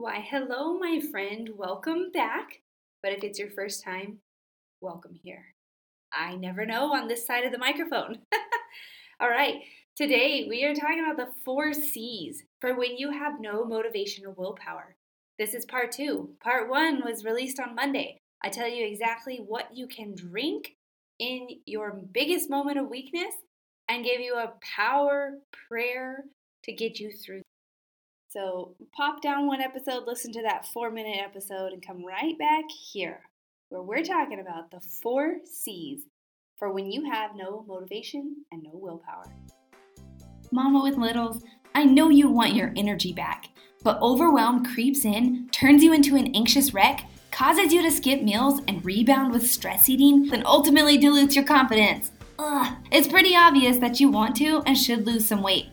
Why, hello, my friend. Welcome back. But if it's your first time, welcome here. I never know on this side of the microphone. All right, today we are talking about the four C's for when you have no motivation or willpower. This is part two. Part one was released on Monday. I tell you exactly what you can drink in your biggest moment of weakness and give you a power prayer to get you through. So pop down one episode, listen to that four minute episode, and come right back here where we're talking about the four C's for when you have no motivation and no willpower. Mama with littles, I know you want your energy back, but overwhelm creeps in, turns you into an anxious wreck, causes you to skip meals and rebound with stress eating, then ultimately dilutes your confidence. Ugh, it's pretty obvious that you want to and should lose some weight.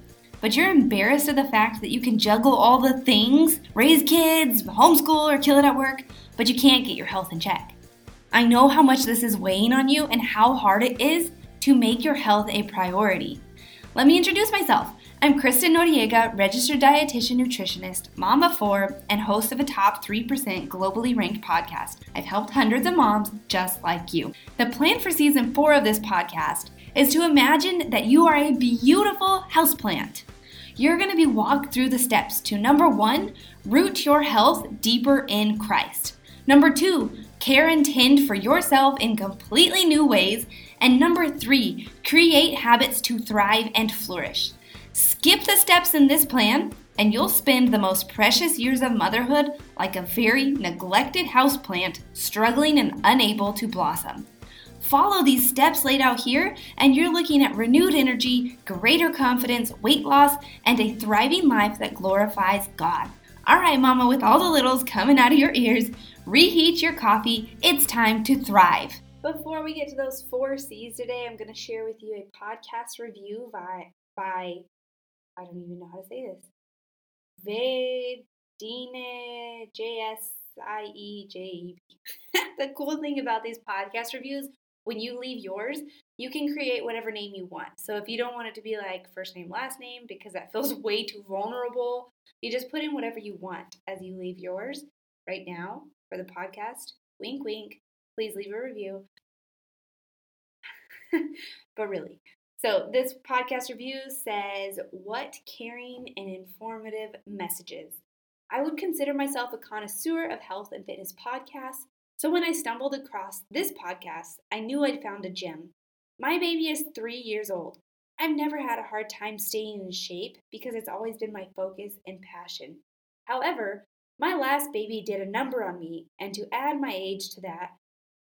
But you're embarrassed of the fact that you can juggle all the things raise kids, homeschool, or kill it at work, but you can't get your health in check. I know how much this is weighing on you and how hard it is to make your health a priority. Let me introduce myself. I'm Kristen Noriega, registered dietitian nutritionist, mom of four, and host of a top 3% globally ranked podcast. I've helped hundreds of moms just like you. The plan for season four of this podcast is to imagine that you are a beautiful houseplant. You're going to be walked through the steps to number one, root your health deeper in Christ. Number two, care and tend for yourself in completely new ways. And number three, create habits to thrive and flourish. Skip the steps in this plan, and you'll spend the most precious years of motherhood like a very neglected houseplant, struggling and unable to blossom. Follow these steps laid out here, and you're looking at renewed energy, greater confidence, weight loss, and a thriving life that glorifies God. All right, Mama, with all the littles coming out of your ears, reheat your coffee. It's time to thrive. Before we get to those four C's today, I'm going to share with you a podcast review by, by I don't even know how to say this. Vedine J S I J P. The cool thing about these podcast reviews, when you leave yours, you can create whatever name you want. So if you don't want it to be like first name, last name, because that feels way too vulnerable, you just put in whatever you want as you leave yours right now for the podcast. Wink, wink. Please leave a review. but really, so this podcast review says, What caring and informative messages. I would consider myself a connoisseur of health and fitness podcasts. So when I stumbled across this podcast, I knew I'd found a gem. My baby is three years old. I've never had a hard time staying in shape because it's always been my focus and passion. However, my last baby did a number on me, and to add my age to that,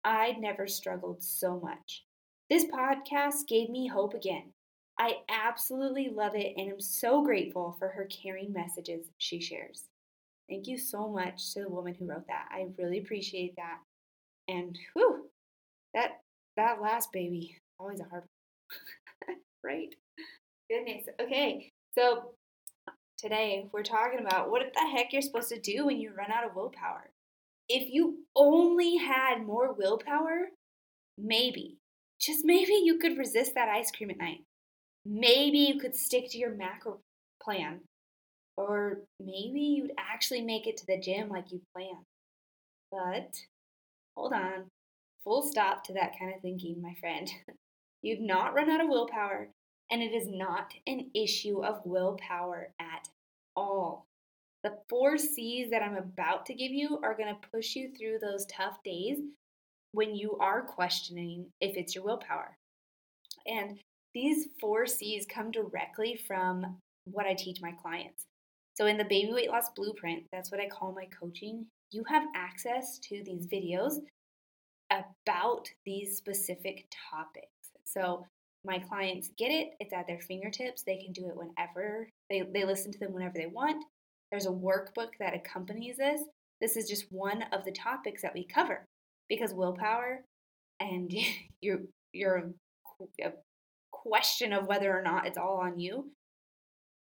I'd never struggled so much. This podcast gave me hope again. I absolutely love it and am so grateful for her caring messages she shares. Thank you so much to the woman who wrote that. I really appreciate that. And whew, that that last baby, always a hard one. right? Goodness. Okay. So today we're talking about what the heck you're supposed to do when you run out of willpower. If you only had more willpower, maybe, just maybe you could resist that ice cream at night. Maybe you could stick to your macro plan. Or maybe you'd actually make it to the gym like you planned. But hold on, full stop to that kind of thinking, my friend. You've not run out of willpower, and it is not an issue of willpower at all. The four C's that I'm about to give you are going to push you through those tough days when you are questioning if it's your willpower. And these four C's come directly from what I teach my clients. So, in the baby weight loss blueprint, that's what I call my coaching, you have access to these videos about these specific topics. So, my clients get it, it's at their fingertips. They can do it whenever they, they listen to them whenever they want. There's a workbook that accompanies this. This is just one of the topics that we cover because willpower and your your uh, question of whether or not it's all on you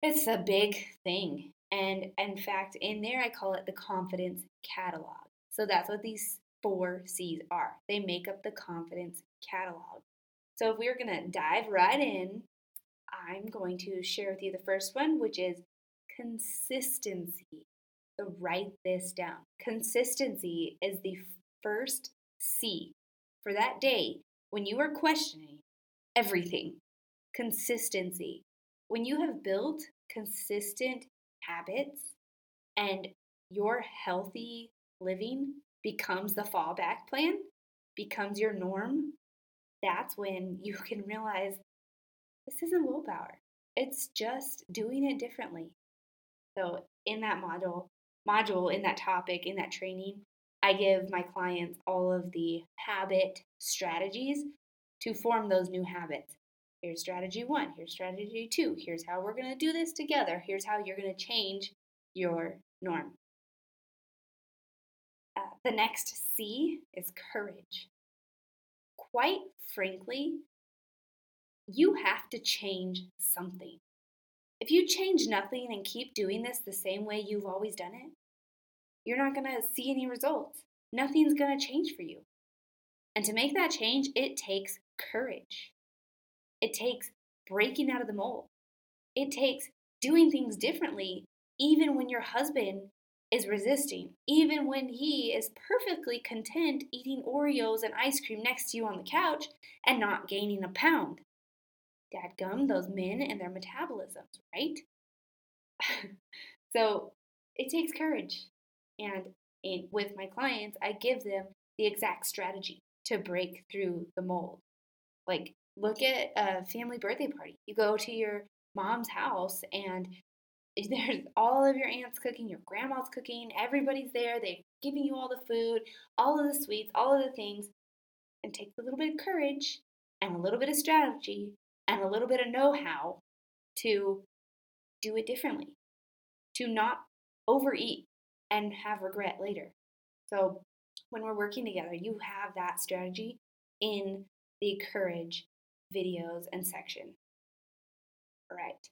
it's a big thing and in fact in there i call it the confidence catalog so that's what these four c's are they make up the confidence catalog so if we're going to dive right in i'm going to share with you the first one which is consistency. So write this down. Consistency is the first C for that day when you are questioning everything. Consistency. When you have built consistent habits and your healthy living becomes the fallback plan, becomes your norm, that's when you can realize this isn't willpower. It's just doing it differently. So in that module, module in that topic, in that training, I give my clients all of the habit strategies to form those new habits. Here's strategy one, here's strategy two, here's how we're going to do this together, here's how you're going to change your norm. Uh, the next C is courage. Quite frankly, you have to change something. If you change nothing and keep doing this the same way you've always done it, you're not going to see any results. Nothing's going to change for you. And to make that change, it takes courage. It takes breaking out of the mold. It takes doing things differently, even when your husband is resisting, even when he is perfectly content eating Oreos and ice cream next to you on the couch and not gaining a pound. Dadgum, those men and their metabolisms, right? so it takes courage. And in, with my clients, I give them the exact strategy to break through the mold. Like, look at a family birthday party. You go to your mom's house and there's all of your aunts cooking, your grandma's cooking, everybody's there, they're giving you all the food, all of the sweets, all of the things. And takes a little bit of courage and a little bit of strategy and a little bit of know how to do it differently, to not overeat and have regret later. So, when we're working together, you have that strategy in the courage videos and section. All right.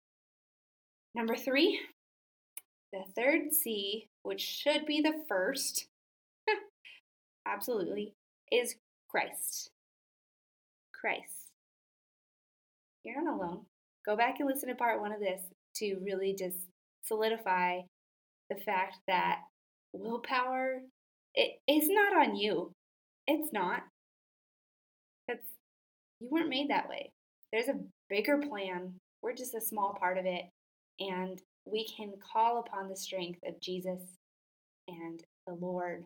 Number three, the third C, which should be the first, absolutely, is Christ. Christ. You're not alone. Go back and listen to part one of this to really just solidify the fact that willpower it is not on you. It's not. That's you weren't made that way. There's a bigger plan. We're just a small part of it. And we can call upon the strength of Jesus and the Lord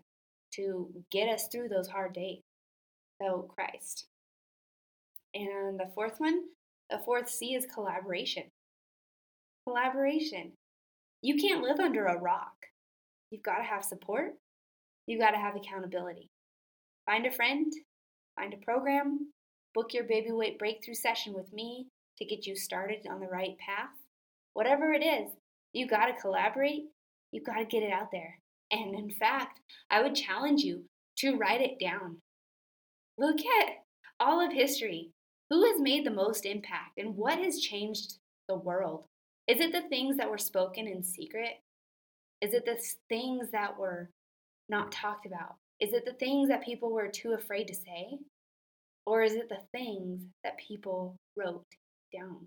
to get us through those hard days. So, Christ. And the fourth one, the fourth C is collaboration. Collaboration. You can't live under a rock. You've got to have support. You've got to have accountability. Find a friend, find a program, book your baby weight breakthrough session with me to get you started on the right path. Whatever it is, you got to collaborate. You got to get it out there. And in fact, I would challenge you to write it down. Look at all of history. Who has made the most impact and what has changed the world? Is it the things that were spoken in secret? Is it the things that were not talked about? Is it the things that people were too afraid to say? Or is it the things that people wrote down?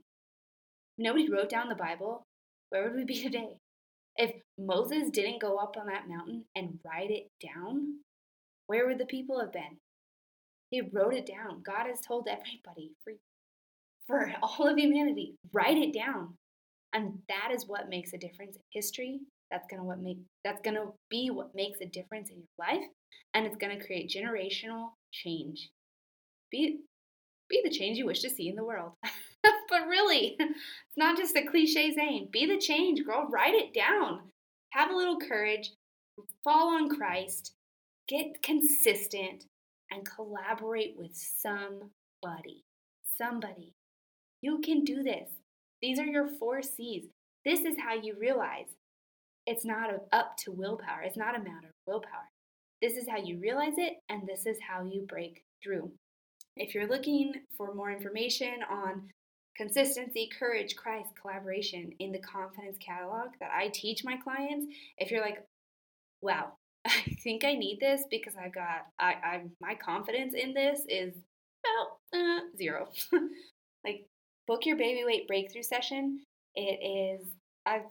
Nobody wrote down the Bible, where would we be today? If Moses didn't go up on that mountain and write it down, where would the people have been? He wrote it down. God has told everybody for, for all of humanity, write it down. And that is what makes a difference in history. That's gonna what make that's gonna be what makes a difference in your life, and it's gonna create generational change. Be be the change you wish to see in the world. but really, it's not just a cliche saying. Be the change, girl. Write it down. Have a little courage. Fall on Christ. Get consistent and collaborate with somebody. Somebody. You can do this. These are your four C's. This is how you realize it's not up to willpower. It's not a matter of willpower. This is how you realize it, and this is how you break through. If you're looking for more information on consistency, courage, Christ, collaboration in the confidence catalog that I teach my clients, if you're like, wow, I think I need this because I've got, I, I my confidence in this is about uh, zero. like, book your baby weight breakthrough session. It is, I've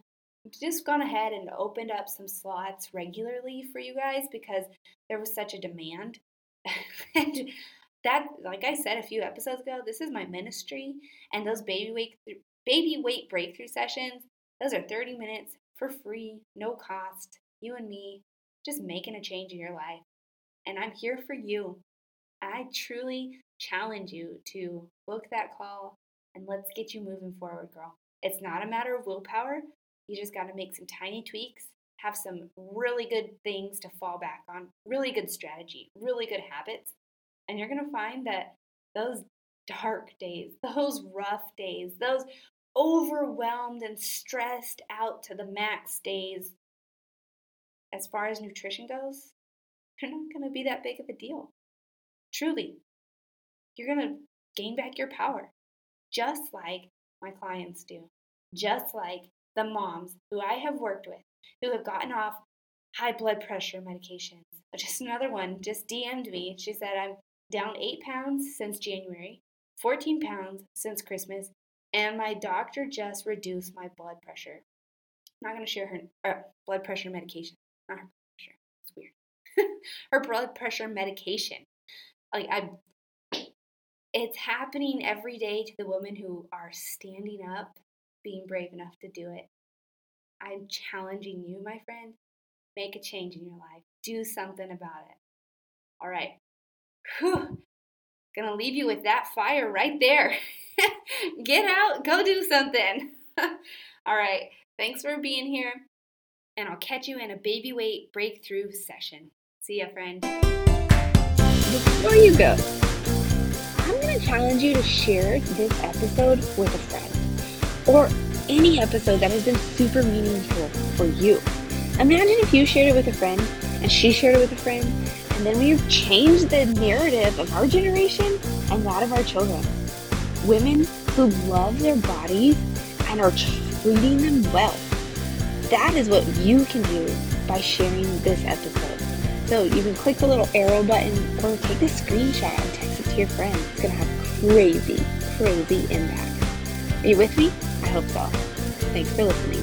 just gone ahead and opened up some slots regularly for you guys because there was such a demand. and that, like I said a few episodes ago, this is my ministry, and those baby weight baby weight breakthrough sessions, those are 30 minutes for free, no cost. You and me just making a change in your life. And I'm here for you. I truly challenge you to book that call and let's get you moving forward, girl. It's not a matter of willpower. You just got to make some tiny tweaks, have some really good things to fall back on, really good strategy, really good habits. And you're going to find that those dark days, those rough days, those overwhelmed and stressed out to the max days, as far as nutrition goes, they're not going to be that big of a deal. Truly, you're going to gain back your power, just like my clients do, just like the moms who I have worked with who have gotten off high blood pressure medications. Just another one just DM'd me. She said, I'm down eight pounds since January, 14 pounds since Christmas, and my doctor just reduced my blood pressure. I'm not going to share her uh, blood pressure medication. Not her pressure. It's weird. her blood pressure medication. Like I it's happening every day to the women who are standing up, being brave enough to do it. I'm challenging you, my friend. Make a change in your life. Do something about it. All right. Whew. Gonna leave you with that fire right there. Get out, go do something. All right. Thanks for being here. And I'll catch you in a baby weight breakthrough session. See ya, friend. Before you go, I'm to challenge you to share this episode with a friend or any episode that has been super meaningful for you. Imagine if you shared it with a friend and she shared it with a friend, and then we've changed the narrative of our generation and that of our children. Women who love their bodies and are treating them well. That is what you can do by sharing this episode. So you can click the little arrow button or take a screenshot and text it to your friends. It's going to have crazy, crazy impact. Are you with me? I hope so. Thanks for listening.